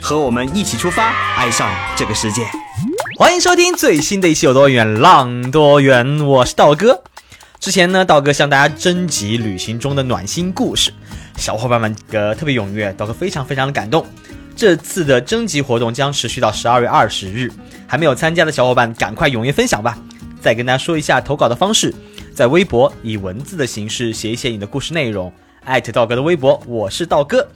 和我们一起出发，爱上这个世界。欢迎收听最新的一期《有多远浪多远》，我是道哥。之前呢，道哥向大家征集旅行中的暖心故事，小伙伴们个特别踊跃，道哥非常非常的感动。这次的征集活动将持续到十二月二十日，还没有参加的小伙伴赶快踊跃分享吧。再跟大家说一下投稿的方式，在微博以文字的形式写一写你的故事内容，艾特道哥的微博，我是道哥。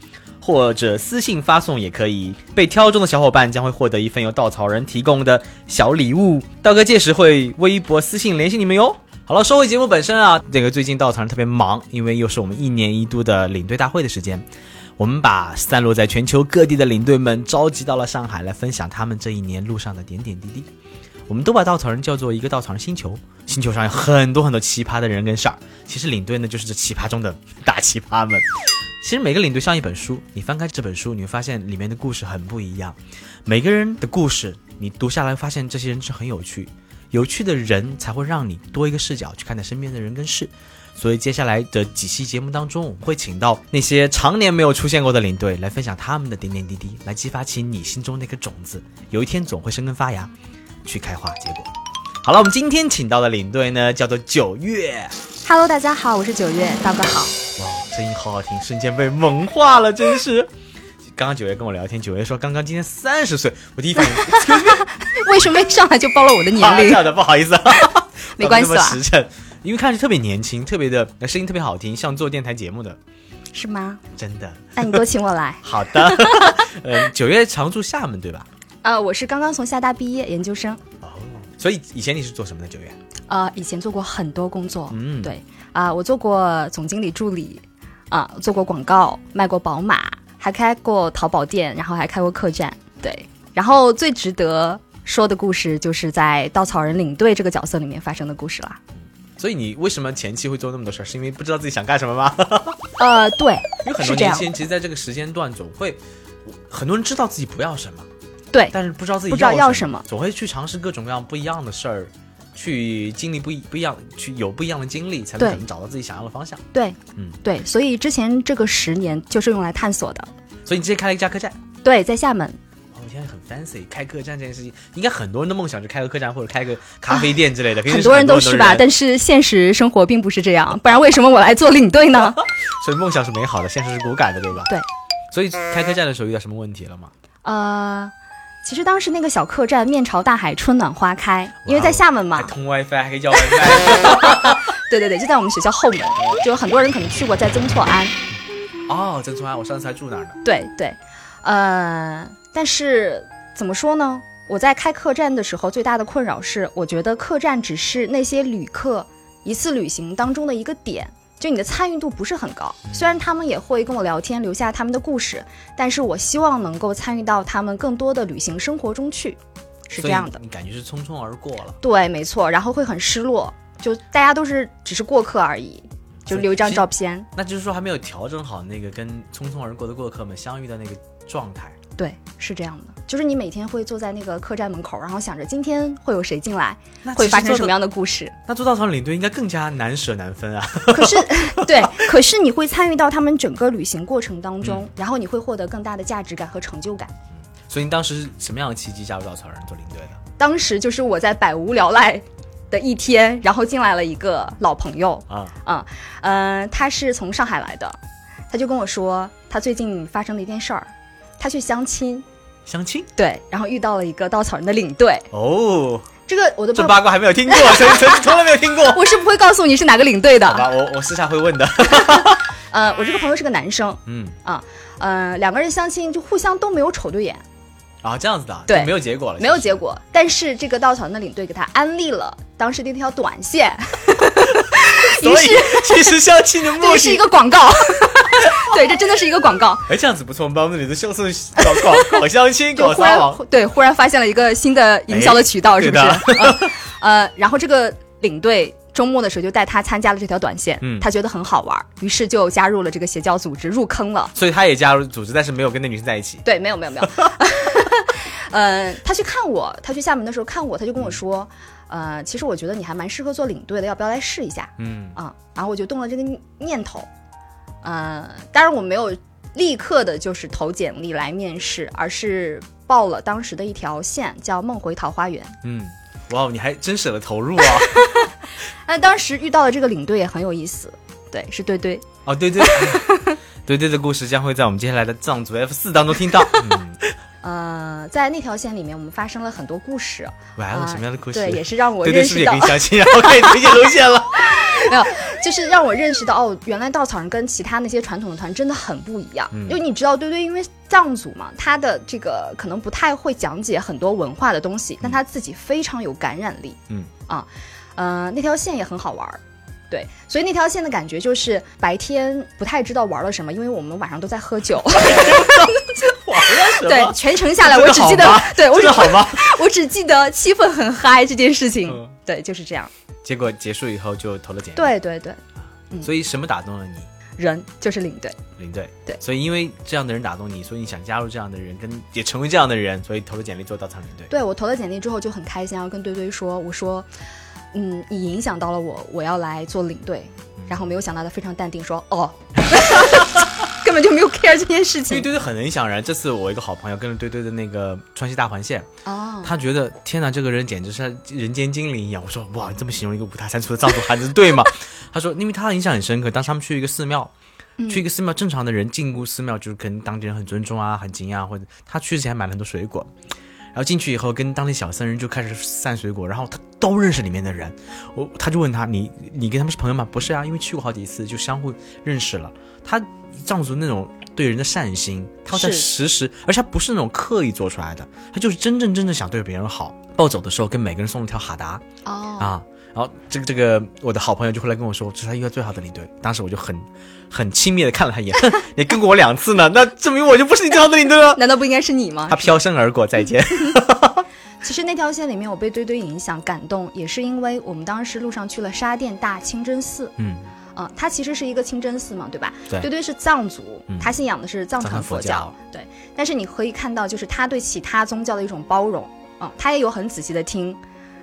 或者私信发送也可以，被挑中的小伙伴将会获得一份由稻草人提供的小礼物。道哥届时会微博私信联系你们哟。好了，说回节目本身啊，这个最近稻草人特别忙，因为又是我们一年一度的领队大会的时间，我们把散落在全球各地的领队们召集到了上海来分享他们这一年路上的点点滴滴。我们都把稻草人叫做一个稻草人星球，星球上有很多很多奇葩的人跟事儿，其实领队呢就是这奇葩中的大奇葩们。其实每个领队像一本书，你翻开这本书，你会发现里面的故事很不一样。每个人的故事，你读下来发现这些人是很有趣，有趣的人才会让你多一个视角去看待身边的人跟事。所以接下来的几期节目当中，我们会请到那些常年没有出现过的领队来分享他们的点点滴滴，来激发起你心中那颗种子，有一天总会生根发芽，去开花结果。好了，我们今天请到的领队呢，叫做九月。Hello，大家好，我是九月，道哥好。哇，声音好好听，瞬间被萌化了，真是。刚刚九月跟我聊天，九月说刚刚今天三十岁，我第一反应，为什么一上来就暴露我的年龄？这样的不好意思，没关系啦。时辰，因为看着特别年轻，特别的声音特别好听，像做电台节目的，是吗？真的。那你多请我来。好的。呃，九月常住厦门对吧？呃，我是刚刚从厦大毕业，研究生。哦所以以前你是做什么的？九月？呃，以前做过很多工作。嗯，对啊，我做过总经理助理，啊，做过广告，卖过宝马，还开过淘宝店，然后还开过客栈。对，然后最值得说的故事，就是在稻草人领队这个角色里面发生的故事啦。所以你为什么前期会做那么多事儿？是因为不知道自己想干什么吗？呃，对，因为很多年轻人其实在这个时间段总会，很多人知道自己不要什么。对，但是不知道自己不知道要什么，总会去尝试各种各样不一样的事儿，去经历不一不一样，去有不一样的经历，才能可能找到自己想要的方向。对，嗯，对，所以之前这个十年就是用来探索的。所以你之前开了一家客栈？对，在厦门。哦，现在很 fancy，开客栈这件事情，应该很多人的梦想就开个客栈或者开个咖啡店之类的。很多人都是吧，但是现实生活并不是这样，不然为什么我来做领队呢？所以梦想是美好的，现实是骨感的，对吧？对。所以开客栈的时候遇到什么问题了吗？呃。其实当时那个小客栈面朝大海，春暖花开，因为在厦门嘛，通 WiFi 还可以叫外卖。对对对，就在我们学校后门，就很多人可能去过，在曾厝垵。哦，曾厝垵，我上次还住那儿呢。对对，呃，但是怎么说呢？我在开客栈的时候，最大的困扰是，我觉得客栈只是那些旅客一次旅行当中的一个点。就你的参与度不是很高，虽然他们也会跟我聊天，留下他们的故事，但是我希望能够参与到他们更多的旅行生活中去，是这样的。你感觉是匆匆而过了？对，没错，然后会很失落，就大家都是只是过客而已，就留一张照片。那就是说还没有调整好那个跟匆匆而过的过客们相遇的那个状态。对，是这样的，就是你每天会坐在那个客栈门口，然后想着今天会有谁进来，会发生什么样的故事。那做稻草领队应该更加难舍难分啊。可是，对，可是你会参与到他们整个旅行过程当中，然后你会获得更大的价值感和成就感。所以你当时什么样的契机加入稻草人做领队的？当时就是我在百无聊赖的一天，然后进来了一个老朋友啊嗯嗯，他是从上海来的，他就跟我说他最近发生了一件事儿。他去相亲，相亲？对，然后遇到了一个稻草人的领队。哦，这个我的这八卦还没有听过，从从从来没有听过，我是不会告诉你是哪个领队的，好吧，我我私下会问的。呃，我这个朋友是个男生，嗯。啊，呃，两个人相亲就互相都没有瞅对眼，啊，这样子的，对，没有结果了，没有结果，但是这个稻草人的领队给他安利了当时的那条短线，所以其实相亲的 目的是一，个广告，对，这真的是一一个广告。哎，这样子不错，我们把我们的女的销售搞搞搞相亲，搞就忽然撒网，对，忽然发现了一个新的营销的渠道，哎是不是？呃，然后这个领队周末的时候就带他参加了这条短线，嗯他觉得很好玩，于是就加入了这个邪教组织，入坑了。所以他也加入组织，但是没有跟那女生在一起。对，没有没有没有，呃，他去看我，他去厦门的时候看我，他就跟我说，呃，其实我觉得你还蛮适合做领队的，要不要来试一下？嗯，啊，然后我就动了这个念念头，呃，当然我没有立刻的就是投简历来面试，而是报了当时的一条线，叫梦回桃花源。嗯，哇，你还真舍得投入啊！那 当时遇到的这个领队也很有意思，对，是堆堆。哦，对对，对对的故事将会在我们接下来的藏族 F 四当中听到。嗯，呃，在那条线里面，我们发生了很多故事，哇，有啊什么样的故事？对，也是让我对对，是不是也认识到相亲，然后可以推荐路线了？没有，就是让我认识到哦，原来稻草人跟其他那些传统的团真的很不一样。嗯因为你知道，堆堆因为藏族嘛，他的这个可能不太会讲解很多文化的东西，但他自己非常有感染力。嗯啊，呃，那条线也很好玩儿。对，所以那条线的感觉就是白天不太知道玩了什么，因为我们晚上都在喝酒。玩了什么？对，全程下来我只记得，对我只好吗？我只记得气氛很嗨这件事情。嗯对，就是这样。结果结束以后就投了简历。，对对对，所以什么打动了你？人就是领队。领队。对所以因为这样的人打动你，所以你想加入这样的人，跟也成为这样的人，所以投了简历做稻草领队。对我投了简历之后就很开心，然后跟堆堆说，我说，嗯，你影响到了我，我要来做领队。然后没有想到他非常淡定说，哦，根本就没有 care 这件事情。堆堆很影响人。这次我一个好朋友跟着堆堆的那个川西大环线，哦，他觉得天哪，这个人简直是人间精灵一样。我说哇，你这么形容一个五大三粗的藏族孩子对吗？他说，因为他的印象很深刻，当时他们去一个寺庙。去一个寺庙，正常的人进入寺庙就是跟当地人很尊重啊，很敬啊，或者他去之前还买了很多水果，然后进去以后跟当地小僧人就开始散水果，然后他都认识里面的人，我他就问他你你跟他们是朋友吗？不是啊，因为去过好几次就相互认识了。他藏族那种对人的善心，他在是时时，而且他不是那种刻意做出来的，他就是真正真正想对别人好。抱走的时候跟每个人送了条哈达哦，啊，然后这个这个我的好朋友就后来跟我说，这是他遇到最好的领队。当时我就很很轻蔑的看了他一眼，哼，你跟过我两次呢，那证明我就不是你最好的领队了。难道不应该是你吗他？飘身而过，再见。其实那条线里面，我被堆堆影响感动，也是因为我们当时路上去了沙甸大清真寺。嗯，啊、它其实是一个清真寺嘛，对吧？对堆堆是藏族，嗯他信仰的是藏藏传佛教对。但是你可以看到，就是他对其他宗教的一种包容，啊、他也有很仔细的听，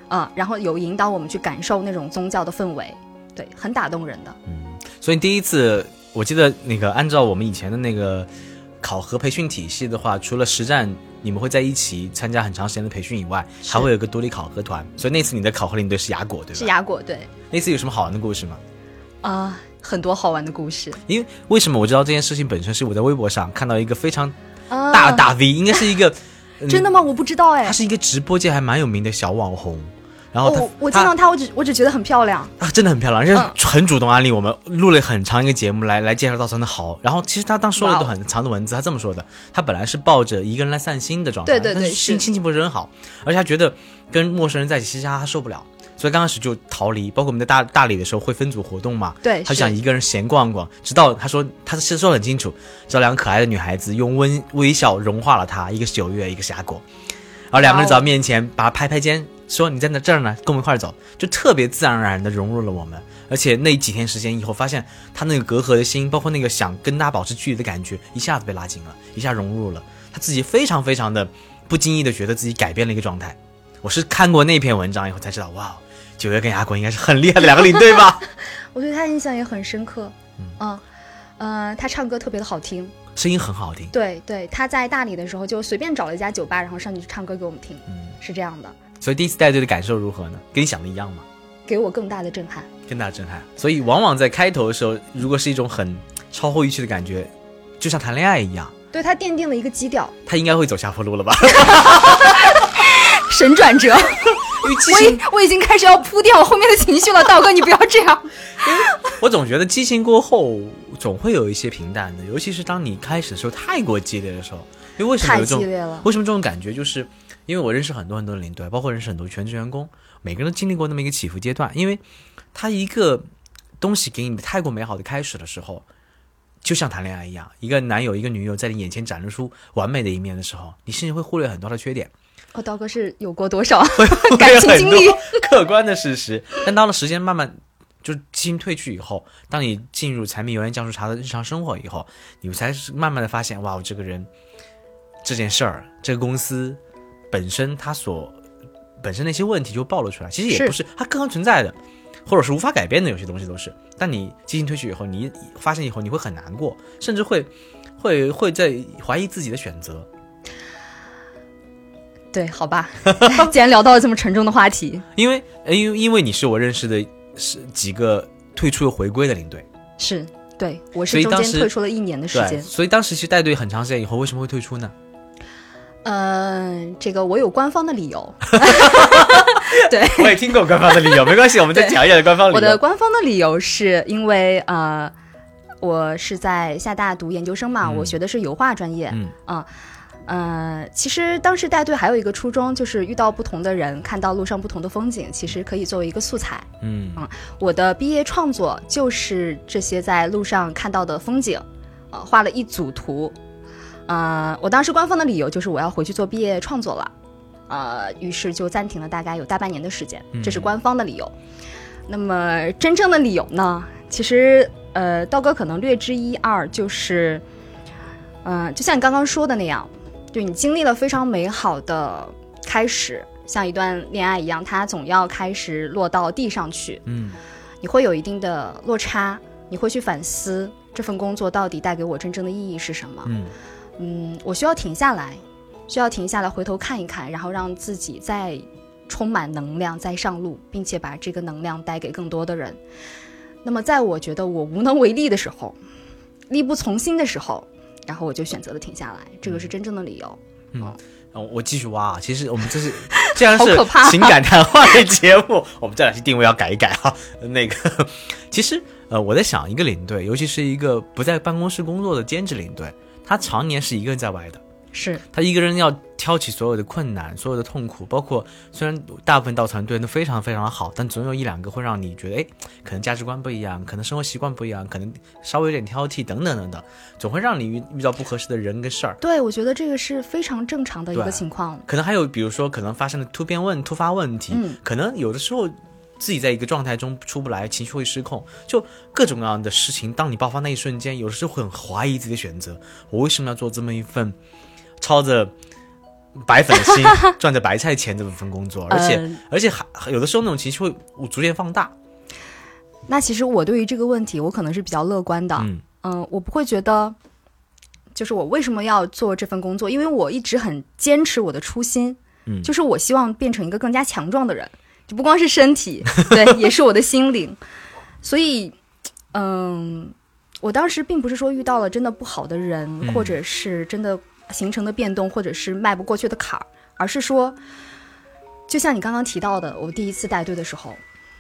啊、然后有引导我们去感受那种宗教的氛围，对，很打动人的。嗯所以第一次，我记得那个按照我们以前的那个考核培训体系的话，除了实战你们会在一起参加很长时间的培训以外，还会有个独立考核团。所以那次你的考核领队是雅果，对吧？是雅果，对，那次有什么好玩的故事吗？啊、很多好玩的故事。因为为什么我知道这件事情本身是我在微博上看到一个非常啊大的大 V，、应该是一个、嗯真的吗？我不知道哎他。是一个直播界还蛮有名的小网红，然后他、哦，我见到她，我只我只觉得很漂亮。啊，真的很漂亮，人家嗯很主动安利我们，录了很长一个节目来来介绍稻草人的好。然后其实他当说了一哇哦段很长的文字，他这么说的：他本来是抱着一个人来散心的状态，对对对心心情不是很好，而且他觉得跟陌生人在一起，其实他他受不了，所以刚开始就逃离。包括我们在大大理的时候会分组活动嘛，对，他想一个人闲逛逛，直到他说他是说得很清楚，直到两个可爱的女孩子用温微笑融化了他，一个是九月，一个是雅果，然后两个人走到面前，把他拍拍肩，说你在那这儿呢，跟我们一块儿走，就特别自然而然的融入了我们。而且那几天时间以后，发现他那个隔阂的心，包括那个想跟大家保持距离的感觉，一下子被拉近了，一下融入了。他自己非常非常的不经意的觉得自己改变了一个状态。我是看过那篇文章以后才知道，哇，九月跟阿果应该是很厉害的两个领队吧。我对他印象也很深刻。嗯，呃，他唱歌特别的好听。声音很好听。对对，他在大理的时候就随便找了一家酒吧，然后上去唱歌给我们听，嗯，是这样的，所以第一次带队的感受如何呢？跟你想的一样吗？给我更大的震撼。更大的震撼。所以往往在开头的时候，如果是一种很超乎预期的感觉，就像谈恋爱一样，对他奠定了一个基调，他应该会走下坡路了吧？神转折。我已情，我已经开始要铺垫我后面的情绪了，道哥，你不要这样。我总觉得激情过后总会有一些平淡的，尤其是当你开始的时候太过激烈的时候。因为为什么太有这种激烈了。为什么这种感觉？就是因为我认识很多很多的领队，包括认识很多全职员工，每个人都经历过那么一个起伏阶段。因为他一个东西给你太过美好的开始的时候，就像谈恋爱一样，一个男友一个女友在你眼前展露出完美的一面的时候，你甚至会忽略很多的缺点，哦，刀哥是有过多少 感情经历？客观的事实。但到了时间慢慢就是基因褪去以后，当你进入柴米油盐酱醋茶的日常生活以后，你才是慢慢的发现，哇，我这个人这件事儿，这个公司本身它所本身那些问题就暴露出来，其实也不是它刚刚存在的，或者是无法改变的，有些东西都是。但你基因褪去以后，你发现以后，你会很难过，甚至会会会在怀疑自己的选择。对，好吧，既然聊到了这么沉重的话题，因为呃因为因为你是我认识的是几个退出又回归的领队，是对我是中间退出了一年的时，间。所以当时其实带队很长时间以后，为什么会退出呢？嗯、这个我有官方的理由。对，我也听过官方的理由，没关系，我们再讲一下官方理由。我的官方的理由是因为呃，我是在厦大读研究生嘛，嗯我学的是油画专业。嗯啊，呃，其实当时带队还有一个初衷，就是遇到不同的人，看到路上不同的风景，其实可以作为一个素材。嗯我的毕业创作就是这些在路上看到的风景，呃，画了一组图。呃，我当时官方的理由就是我要回去做毕业创作了，呃，于是就暂停了大概有大半年的时间，这是官方的理由。那么真正的理由呢？其实呃，道哥可能略知一二，就是，嗯、就像你刚刚说的那样，就你经历了非常美好的开始，像一段恋爱一样，它总要开始落到地上去。嗯你会有一定的落差，你会去反思这份工作到底带给我真正的意义是什么。嗯嗯，我需要停下来，需要停下来回头看一看，然后让自己再充满能量，再上路，并且把这个能量带给更多的人。那么，在我觉得我无能为力的时候，力不从心的时候，然后我就选择了停下来，这个是真正的理由。哦，我继续挖啊。其实我们这是既然是情感谈话类节目，我们这两期定位要改一改哈。那个，其实呃，我在想，一个领队，尤其是一个不在办公室工作的兼职领队，他常年是一个人在外的。是他一个人要挑起所有的困难、所有的痛苦，包括虽然大部分到团队都非常非常的好，但总有一两个会让你觉得，哎，可能价值观不一样，可能生活习惯不一样，可能稍微有点挑剔等等等等，总会让你遇遇到不合适的人跟事儿。对，我觉得这个是非常正常的一个情况。可能还有比如说可能发生的突变问、突发问题，嗯可能有的时候。自己在一个状态中出不来，情绪会失控，就各种各样的事情。当你爆发那一瞬间，有的时候会很怀疑自己的选择。我为什么要做这么一份操着白粉的心、赚着白菜钱这么份工作？而且、嗯而且还有的时候那种情绪会逐渐放大。那其实我对于这个问题，我可能是比较乐观的。嗯嗯，我不会觉得，就是我为什么要做这份工作，因为我一直很坚持我的初心，嗯就是我希望变成一个更加强壮的人，就不光是身体，对，也是我的心灵。所以，嗯，我当时并不是说遇到了真的不好的人，嗯或者是真的形成的变动，或者是迈不过去的坎儿，而是说，就像你刚刚提到的，我第一次带队的时候。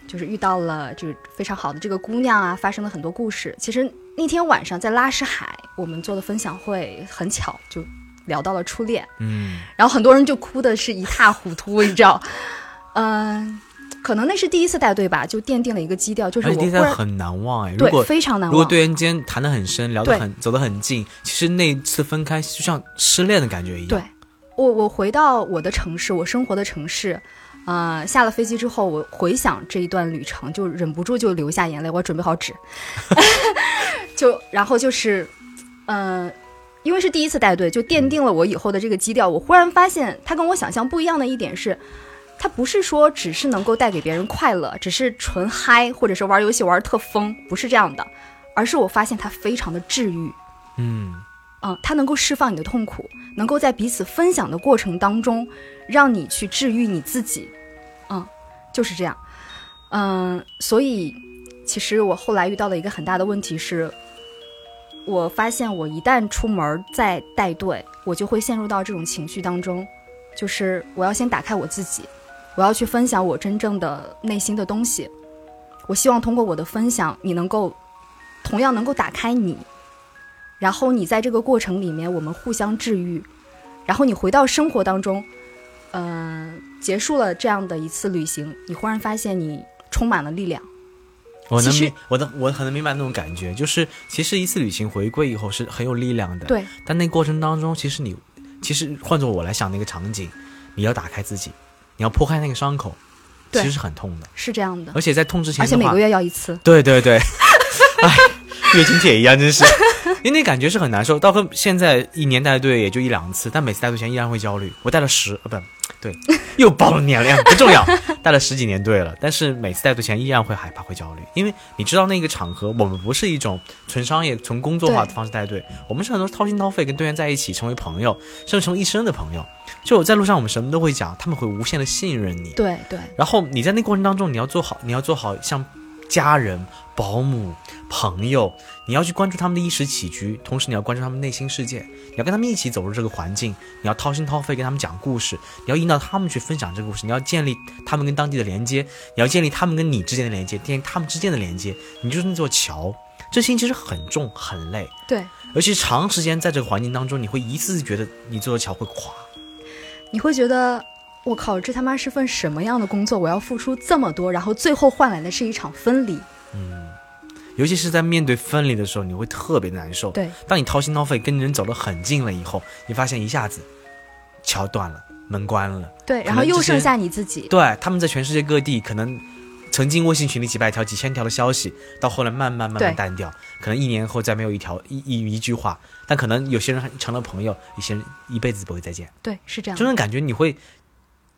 就是遇到了就是非常好的这个姑娘啊，发生了很多故事。其实那天晚上在拉什海，我们做的分享会很巧就聊到了初恋，嗯然后很多人就哭的是一塌糊涂，你知道？嗯、可能那是第一次带队吧，就奠定了一个基调，就是我忽然第三很难忘哎。如对果非常难忘。如果队员间谈得很深，聊得很走得很近，其实那一次分开就像失恋的感觉一样。对我我回到我的城市，我生活的城市，呃，下了飞机之后，我回想这一段旅程，就忍不住就流下眼泪。我准备好纸，就然后就是，嗯、因为是第一次带队，就奠定了我以后的这个基调。我忽然发现，它跟我想象不一样的一点是，它不是说只是能够带给别人快乐，只是纯嗨，或者是玩游戏玩得特疯，不是这样的，而是我发现它非常的治愈。嗯嗯，它能够释放你的痛苦，能够在彼此分享的过程当中，让你去治愈你自己。嗯，就是这样。嗯，所以其实我后来遇到的一个很大的问题是，我发现我一旦出门再带队，我就会陷入到这种情绪当中，就是我要先打开我自己，我要去分享我真正的内心的东西。我希望通过我的分享，你能够同样能够打开你，然后你在这个过程里面，我们互相治愈，然后你回到生活当中，嗯、结束了这样的一次旅行，你忽然发现你充满了力量，我能明，我的我很能明白那种感觉，就是其实一次旅行回归以后是很有力量的，对。但那过程当中，其实你，其实换做我来想那个场景，你要打开自己，你要剖开那个伤口，其实是很痛的，是这样的，而且在痛之前而且每个，月要一次。对对对，哎，月经铁一样，真是，因为那感觉是很难受。到和现在一年带队也就一两次，但每次带队前依然会焦虑。我带了十，呃，不对，又暴露年龄，不重要，带了十几年队了，但是每次带队前依然会害怕，会焦虑，因为你知道那个场合，我们不是一种纯商业、纯工作化的方式带队，我们是很多掏心掏肺跟队员在一起，成为朋友，甚至成为一生的朋友。就在路上，我们什么都会讲，他们会无限的信任你。对对然后你在那过程当中，你要做好，你要做好像家人、保姆、朋友，你要去关注他们的衣食起居，同时你要关注他们内心世界，你要跟他们一起走入这个环境，你要掏心掏肺跟他们讲故事，你要引导他们去分享这个故事，你要建立他们跟当地的连接，你要建立他们跟你之间的连接，建立他们之间的连接，你就是那座桥。这心其实很重很累，对，尤其长时间在这个环境当中，你会一次次觉得你这座桥会垮。你会觉得，我靠，这他妈是份什么样的工作？我要付出这么多，然后最后换来的是一场分离。嗯尤其是在面对分离的时候，你会特别难受。对，当你掏心掏肺跟人走得很近了以后，你发现一下子桥断了，门关了。对，然后又剩下你自己。对，他们在全世界各地可能曾经微信群里几百条、几千条的消息，到后来慢慢慢慢对淡掉，可能一年后再没有一条一一一句话。但可能有些人还成了朋友，有些人一辈子不会再见。对，是这样这。种感觉你会，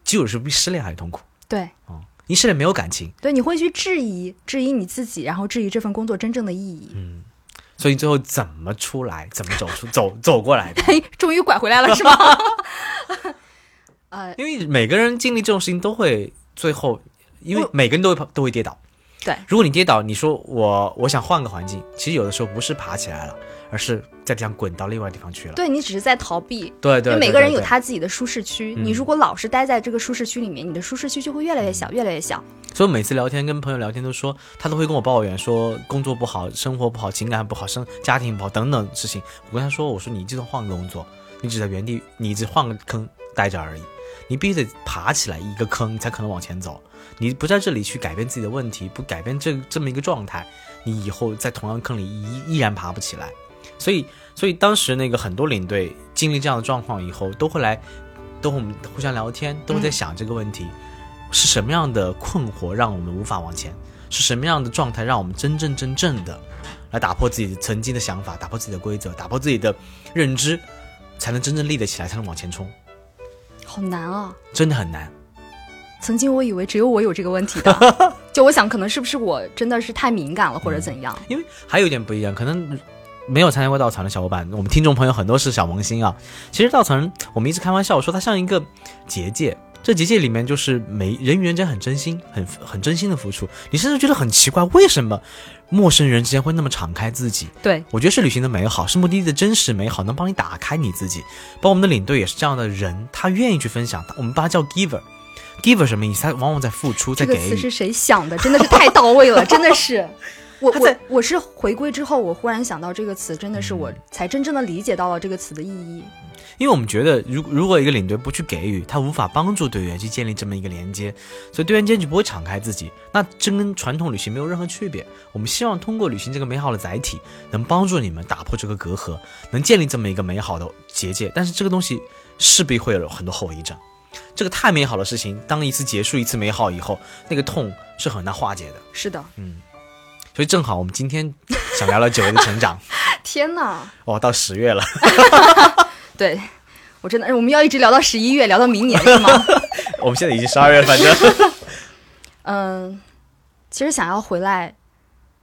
基友是比失恋还痛苦。对哦，你失恋没有感情，对，你会去质疑质疑你自己，然后质疑这份工作真正的意义。嗯所以最后怎么出来，怎么走出走走过来的？嘿，终于拐回来了是吗？呃，因为每个人经历这种事情都会最后，因为每个人都会都会跌倒。对，如果你跌倒，你说我我想换个环境，其实有的时候不是爬起来了，而是在地上滚到另外地方去了。对你只是在逃避。对对，因为每个人有。他自己的舒适区，嗯你如果老是待在这个舒适区里面，你的舒适区就会越来越小，越来越小。所以每次聊天跟朋友聊天都说，他都会跟我抱怨说工作不好，生活不好，情感不好，生家庭不好等等事情。我跟他说，我说你就算换个工作，你只在原地，你只换个坑待着而已。你必须得爬起来一个坑，你才可能往前走。你不在这里去改变自己的问题，不改变这这么一个状态，你以后在同样坑里依依然爬不起来。所以，所以当时那个很多领队经历这样的状况以后，都会来，都会我们互相聊天，都会在想这个问题。是什么样的困惑让我们无法往前？是什么样的状态让我们真正真正的来打破自己曾经的想法，打破自己的规则，打破自己的认知，才能真正立得起来，才能往前冲？好难啊！真的很难。曾经我以为只有我有这个问题的，就我想可能是不是我真的是太敏感了，或者怎样？因为还有一点不一样，可能没有参加过稻草人的小伙伴，我们听众朋友很多是小萌新啊。其实稻草人，我们一直开玩笑说它像一个结界，这结界里面就是每人与人之间很真心、很很真心的付出。你甚至觉得很奇怪，为什么陌生人之间会那么敞开自己？对，我觉得是旅行的美好，是目的地的真实美好，能帮你打开你自己。包括我们的领队也是这样的人，他愿意去分享，我们把他叫 giver。giver 什么意思？他往往在付出，在给予。这个词是谁想的？真的是太到位了，真的是。我我我是回归之后，我忽然想到这个词，真的是我才真正的理解到了这个词的意义。因为我们觉得，如如果一个领队不去给予，他无法帮助队员去建立这么一个连接，所以队员间就不会敞开自己。那这跟传统旅行没有任何区别。我们希望通过旅行这个美好的载体，能帮助你们打破这个隔阂，能建立这么一个美好的结界。但是这个东西势必会有很多后遗症。这个太美好的事情，当一次结束一次美好以后，那个痛是很难化解的。是的，所以正好我们今天想聊聊九月的成长。天哪！哦，到十月了，对我真的，我们要一直聊到十一月，聊到明年是吗？我们现在已经十二月了，反正。嗯，其实想要回来，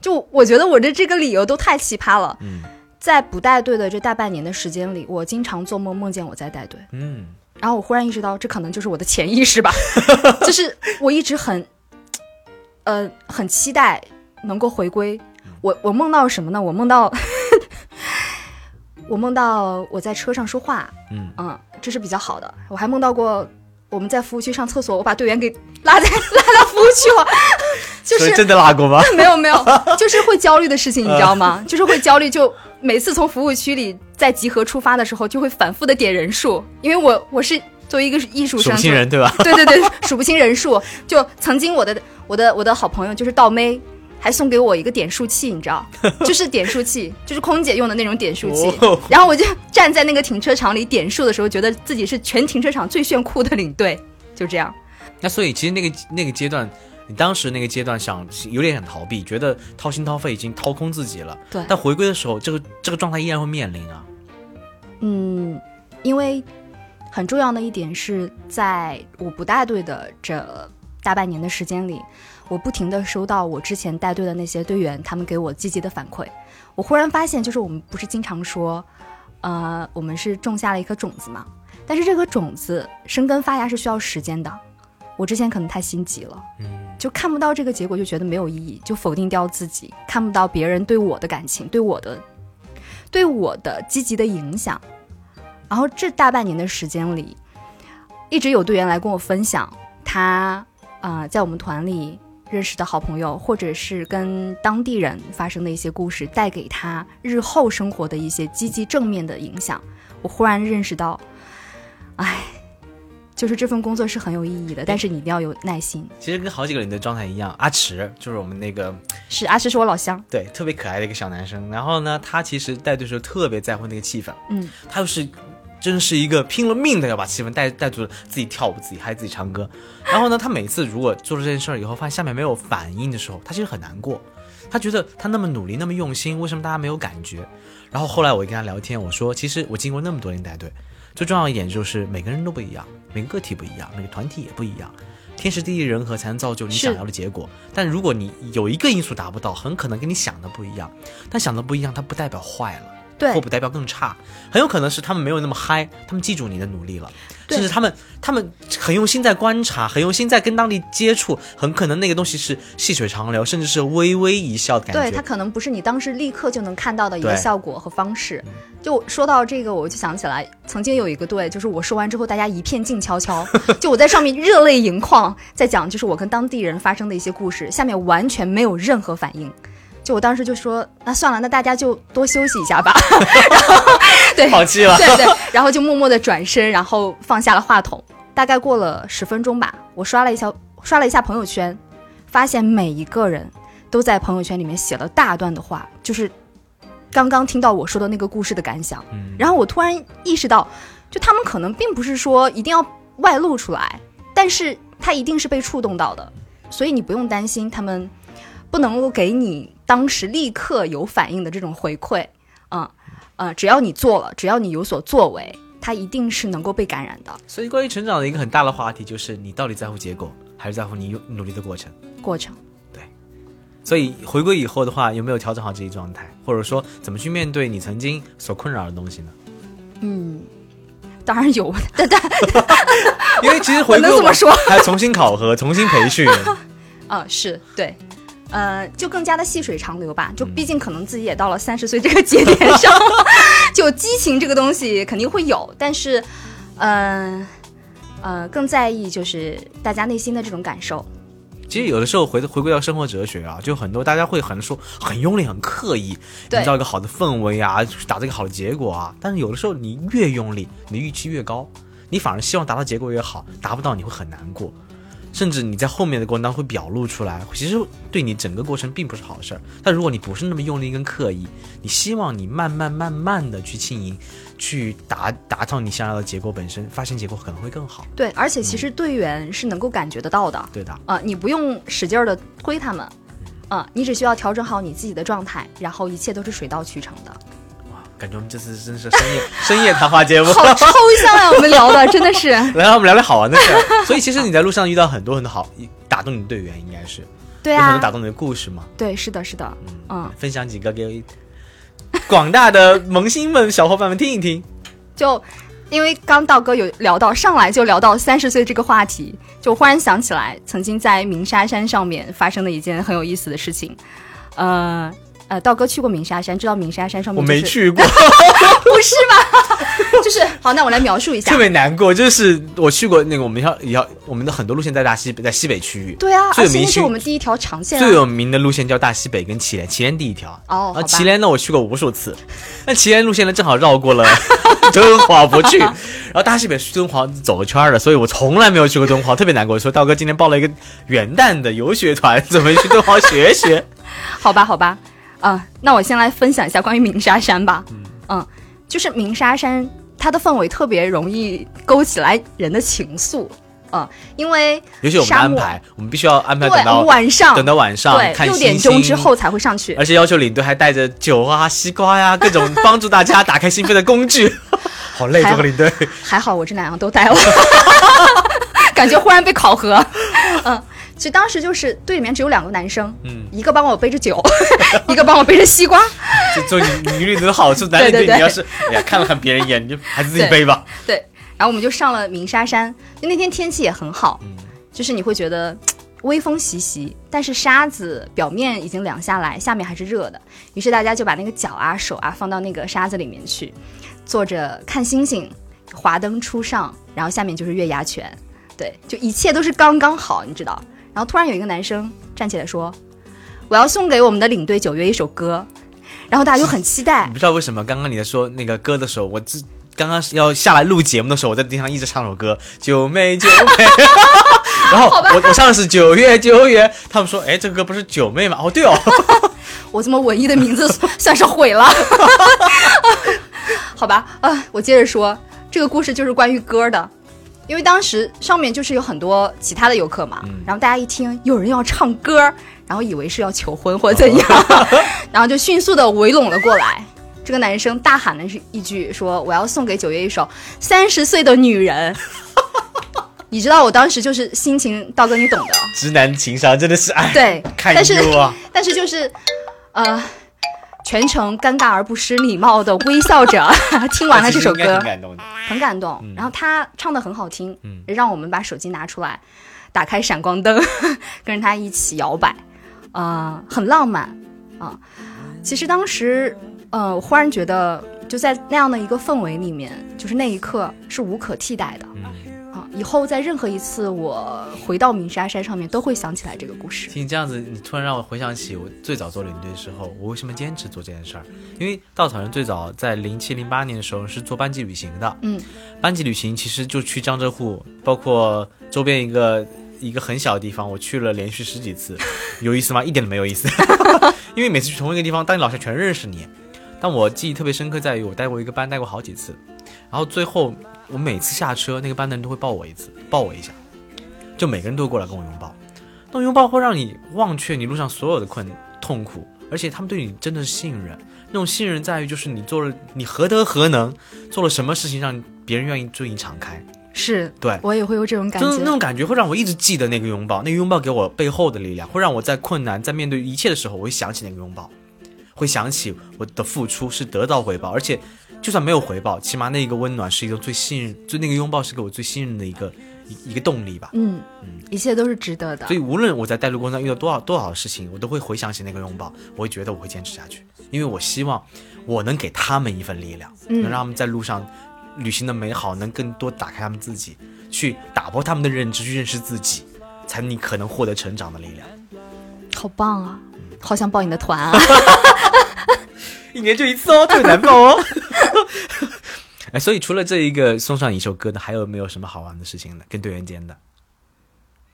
就我觉得我的这个理由都太奇葩了。嗯在不带队的这大半年的时间里，我经常做梦梦见我在带队，嗯。然后我忽然意识到，这可能就是我的潜意识吧，就是我一直很，呃，很期待能够回归。我我梦到什么呢？我梦到，我梦到我在车上说话，嗯嗯，这是比较好的。我还梦到过我们在服务区上厕所，我把队员给拉在 拉到服务区了，就是真的拉过吗？没有没有，就是会焦虑的事情，你知道吗？就是会焦虑，就每次从服务区里在集合出发的时候，就会反复的点人数，因为我我是作为一个艺术生，数不清人对吧？对对对，数不清人数。就曾经我的我的我的好朋友就是倒妹，还送给我一个点数器，你知道，就是点数器，就是空姐用的那种点数器。哦 然后我就站在那个停车场里点数的时候，觉得自己是全停车场最炫酷的领队，就这样。那所以其实那个那个阶段，你当时那个阶段想有点想逃避，觉得掏心掏肺已经掏空自己了。对但回归的时候，这个这个状态依然会面临啊。嗯，因为很重要的一点是在我不带队的这大半年的时间里，我不停的收到我之前带队的那些队员他们给我积极的反馈。我忽然发现，就是我们不是经常说，呃，我们是种下了一颗种子嘛，但是这颗种子生根发芽是需要时间的。我之前可能太心急了，就看不到这个结果，就觉得没有意义，就否定掉自己，看不到别人对我的感情，对我的对我的积极的影响。然后这大半年的时间里，一直有队员来跟我分享他呃在我们团里认识的好朋友，或者是跟当地人发生的一些故事，带给他日后生活的一些积极正面的影响。我忽然认识到，哎，就是这份工作是很有意义的，但是你一定要有耐心。其实跟好几个人的状态一样，阿池就是我们那个是阿池是我老乡，对特别可爱的一个小男生。然后呢，他其实带队的时候特别在乎那个气氛，嗯，他又是真是一个拼了命的要把气氛带带住，自己跳舞，自己嗨，自己唱歌。然后呢，他每次如果做了这件事儿以后，发现下面没有反应的时候，他其实很难过。他觉得他那么努力，那么用心，为什么大家没有感觉？然后后来我跟他聊天，我说，其实我经过那么多年带队，最重要一点就是每个人都不一样，每个个体不一样，每个团体也不一样。天时地利人和才能造就你想要的结果。但如果你有一个因素达不到，很可能跟你想的不一样。但想的不一样，它不代表坏了。对或不代表更差，很有可能是他们没有那么嗨，他们记住你的努力了，甚至他们他们很用心在观察，很用心在跟当地接触，很可能那个东西是细水长流，甚至是微微一笑的感觉。对，它可能不是你当时立刻就能看到的一个效果和方式。就说到这个，我就想起来，曾经有一个队，就是我说完之后，大家一片静悄悄，就我在上面热泪盈眶，在讲就是我跟当地人发生的一些故事，下面完全没有任何反应。就我当时就说，那算了，那大家就多休息一下吧。然后，对，好气了。对对，然后就默默的转身，然后放下了话筒。大概过了十分钟吧，我刷了一下刷了一下朋友圈，发现每一个人都在朋友圈里面写了大段的话，就是刚刚听到我说的那个故事的感想。嗯然后我突然意识到，就他们可能并不是说一定要外露出来，但是他一定是被触动到的，所以你不用担心他们不能够给你当时立刻有反应的这种回馈。嗯呃，只要你做了，只要你有所作为，它一定是能够被感染的所以关于成长的一个很大的话题就是你到底在乎结果，还是在乎你努力的过程？过程。对所以回归以后的话，有没有调整好自己状态，或者说怎么去面对你曾经所困扰的东西呢？嗯，当然有，但 但因为其实回归我能这么说还要重新考核、重新培训。啊，是对，呃，就更加的细水长流吧。就毕竟可能自己也到了三十岁这个节点上，就激情这个东西肯定会有，但是，嗯呃更在意就是大家内心的这种感受。其实有的时候回回归到生活哲学啊，就很多大家会很说很用力、很刻意，营造一个好的氛围啊，达到一个好的结果啊。但是有的时候你越用力，你的预期越高，你反而希望达到结果越好，达不到你会很难过，甚至你在后面的过程当中会表露出来，其实对你整个过程并不是好事儿。但如果你不是那么用力跟刻意，你希望你慢慢慢慢的去轻盈，去达达到你想要的结果本身，发现结果可能会更好。对，而且其实队员是能够感觉得到的。对的，啊、你不用使劲儿的推他们，啊、你只需要调整好你自己的状态，然后一切都是水到渠成的。感觉我们这次真是深夜深夜谈话节目。好抽象啊，我们聊的真的是。来，我们聊聊好玩的事。所以其实你在路上遇到很多很多好打动你的队员，应该是对啊有很多打，动你的故事嘛。对，是的，是的，嗯，分享几个给广大的萌新们、小伙伴们听一听。就因为刚道哥有聊到，上来就聊到三十岁这个话题，就忽然想起来曾经在鸣沙山上面发生的一件很有意思的事情。呃呃，道哥去过鸣沙山，知道鸣沙山上面、我就是、没，去过，不是吧？就是好，那我来描述一下特。别难过。就是我去过那个我们要要我们的很多路线在大西北，在西北区域。对啊，最有名是我们第一条长线、啊。最有名的路线叫大西北跟祁连，祁连第一条。哦，祁连呢，我去过无数次。那祁连路线呢，正好绕过了 敦煌不去，然后大西北去敦煌走个圈儿的，所以我从来没有去过敦煌，特别难过。说道哥今天报了一个元旦的游学团，准备去敦煌学学。好吧，好吧，啊、那我先来分享一下关于鸣沙山吧。嗯就是鸣沙山，它的氛围特别容易勾起来人的情愫。嗯，因为尤其我们安排，我们必须要安排对等到晚上等到晚上对看六点钟之后，才会上去。而且要求领队还带着酒啊、西瓜呀、各种 帮助大家打开心扉的工具。好累，这个领队。还好我这两样都带了，感觉忽然被考核。嗯，其实当时就是队里面只有两个男生，嗯，一个帮我背着酒，一个帮我背着西瓜。就做女女的好处，男 领对对队你要是哎呀看了看别人一眼，你就 还是自己背吧。对，然后我们就上了鸣沙山，就那天天气也很好，嗯就是你会觉得微风习习，但是沙子表面已经凉下来，下面还是热的。于是大家就把那个脚啊、手啊放到那个沙子里面去，坐着看星星，华灯初上，然后下面就是月牙泉，对，就一切都是刚刚好，你知道。然后突然有一个男生站起来说：“我要送给我们的领队九月一首歌。”然后大家就很期待 你，不知道为什么刚刚你在说那个歌的时候，我自刚刚要下来录节目的时候，我在地上一直唱首歌《九妹九妹 》，然后我我唱的是九月九月，他们说哎这个歌不是九妹吗？哦对哦，我这么文艺的名字算是毁了。好吧，啊，我接着说，这个故事就是关于歌的，因为当时上面就是有很多其他的游客嘛，然后大家一听有人要唱歌，然后以为是要求婚或怎样，然后就迅速的围拢了过来。这个男生大喊了一句说：“我要送给九月一首《三十岁的女人》。”你知道我当时就是心情，道哥你懂的，直男情商真的是哎，对，看但是但是就是，呃，全程尴尬而不失礼貌的微笑着 听完了这首歌很，感动的。很感动。然后他唱的很好听，嗯让我们把手机拿出来，打开闪光灯，跟着他一起摇摆，呃，很浪漫啊、其实当时，呃，我忽然觉得，就在那样的一个氛围里面，就是那一刻是无可替代的。以后在任何一次我回到鸣沙山上面，都会想起来这个故事。听你这样子，你突然让我回想起我最早做领队的时候，我为什么坚持做这件事儿？因为稻草人最早在零七零八年的时候是做班级旅行的，嗯，班级旅行其实就去江浙沪，包括周边一个一个很小的地方，我去了连续十几次，有意思吗？一点都没有意思，因为每次去同一个地方，当你老师全认识你。但我记忆特别深刻在于，我带过一个班，带过好几次，然后最后我每次下车，那个班的人都会抱我一次，抱我一下，就每个人都会过来跟我拥抱。那种拥抱会让你忘却你路上所有的困痛苦，而且他们对你真的是信任。那种信任在于，就是你做了，你何德何能，做了什么事情让别人愿意对你敞开。是对，我也会有这种感觉。就是那种感觉会让我一直记得那个拥抱，那个拥抱给我背后的力量，会让我在困难、在面对一切的时候，我会想起那个拥抱，会想起我的付出是得到回报，而且就算没有回报，起码那个温暖是一个最信任，就那个拥抱是给我最信任的一个一一个动力吧。嗯嗯，一切都是值得的所。以无论我在带路过程中遇到多少多少事情，我都会回想起那个拥抱，我会觉得我会坚持下去，因为我希望我能给他们一份力量，嗯能让他们在路上旅行的美好，能更多打开他们自己，去打破他们的认知，去认识自己，才你可能获得成长的力量。好棒啊！好想报你的团啊！一年就一次哦，特别难报哦。哎，所以除了这一个送上一首歌的，还有没有什么好玩的事情呢？跟队员间的？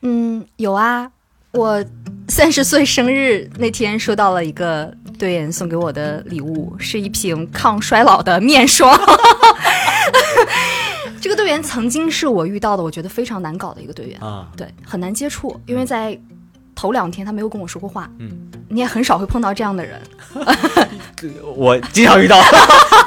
嗯，有啊，我三十岁生日那天收到了一个队员送给我的礼物，是一瓶抗衰老的面霜。这个队员曾经是我遇到的，我觉得非常难搞的一个队员，啊，对，很难接触，因为在头两天他没有跟我说过话，嗯，你也很少会碰到这样的人。我经常遇到，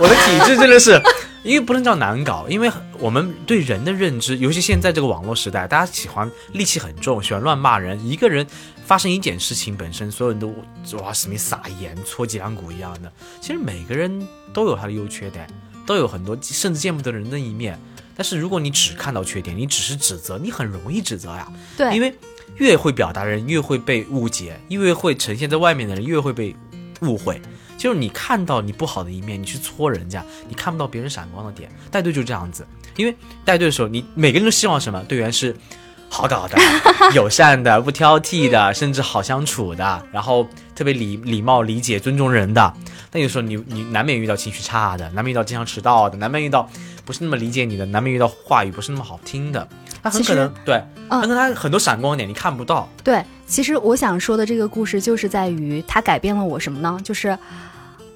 我的体质真的是，因为不能叫难搞，因为我们对人的认知，尤其现在这个网络时代，大家喜欢戾气很重，喜欢乱骂人。一个人发生一件事情本身，所有人都哇什么撒盐、搓脊梁骨一样的。其实每个人都有他的优缺点，都有很多甚至见不得人的一面。但是如果你只看到缺点，你只是指责，你很容易指责呀。对，因为越会表达的人越会被误解，越会呈现在外面的人越会被误会。就是你看到你不好的一面，你去戳人家，你看不到别人闪光的点。带队就这样子，因为带队的时候，你每个人都希望什么？队员是好搞的、友善的、不挑剔的，甚至好相处的，然后特别礼礼貌、理解、尊重人的。但有时候你你难免遇到情绪差的，难免遇到经常迟到的，难免遇到不是那么理解你的，难免遇到话语不是那么好听的。他很可能对，嗯但是他很多闪光点你看不到。对，其实我想说的这个故事就是在于它改变了我什么呢？就是，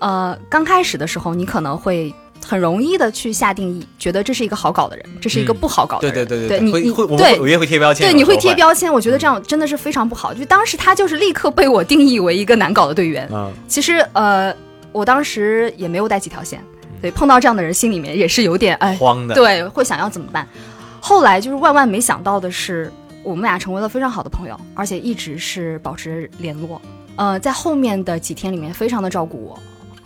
呃，刚开始的时候你可能会很容易的去下定义，觉得这是一个好搞的人，这是一个嗯不好搞的对人。对对对对你你会我会对我也会贴标签，对，你会贴标签，我觉得这样真的是非常不好。就当时他就是立刻被我定义为一个难搞的队员。嗯，其实呃，我当时也没有带几条线，对，碰到这样的人心里面也是有点哎，慌的。对，会想要怎么办。后来就是万万没想到的是，我们俩成为了非常好的朋友，而且一直是保持联络。呃，在后面的几天里面，非常的照顾我。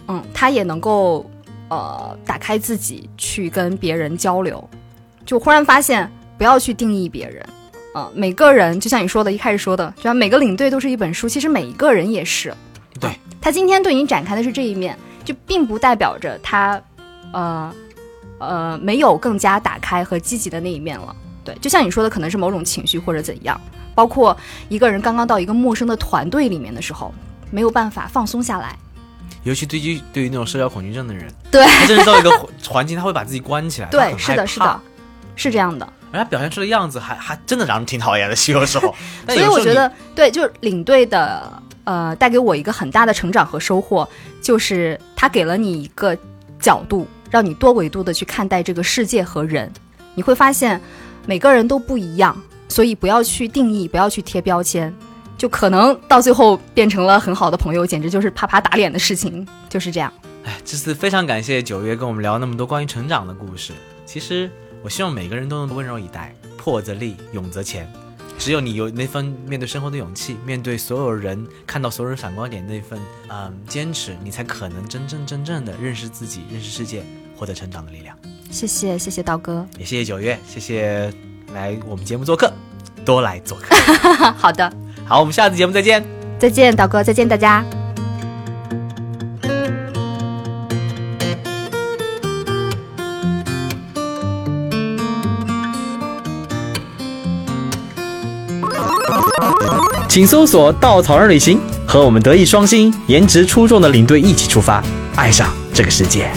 嗯，他也能够呃打开自己去跟别人交流，就忽然发现不要去定义别人。呃，每个人就像你说的，一开始说的，就像每个领队都是一本书，其实每一个人也是。对啊他今天对你展开的是这一面，就并不代表着他，呃，呃，没有更加打开和积极的那一面了。对，就像你说的，可能是某种情绪或者怎样，包括一个人刚刚到一个陌生的团队里面的时候，没有办法放松下来。尤其对于对于那种社交恐惧症的人，对，他真的到一个环 环境，他会把自己关起来。对，是的，是的，，是这样的。而他表现出的样子还还真的让人挺讨厌的，有时候。所以我觉得，对，就是领队的，呃，带给我一个很大的成长和收获，就是他给了你一个角度，让你多维度的去看待这个世界和人。你会发现，每个人都不一样，所以不要去定义，不要去贴标签，就可能到最后变成了很好的朋友，简直就是啪啪打脸的事情，就是这样。哎，这次非常感谢九月跟我们聊那么多关于成长的故事。其实我希望每个人都能温柔以待，破则立，勇则前。只有你有那份面对生活的勇气，面对所有人看到所有人闪光点那份嗯坚持，你才可能真正真正的认识自己，认识世界，获得成长的力量。谢谢，谢谢刀哥。也谢谢九月，谢谢来我们节目做客，多来做客。好的，好，我们下次节目再见。再见，导哥，再见，大家。请搜索“稻草人旅行”，和我们德艺双馨、颜值出众的领队一起出发，爱上这个世界。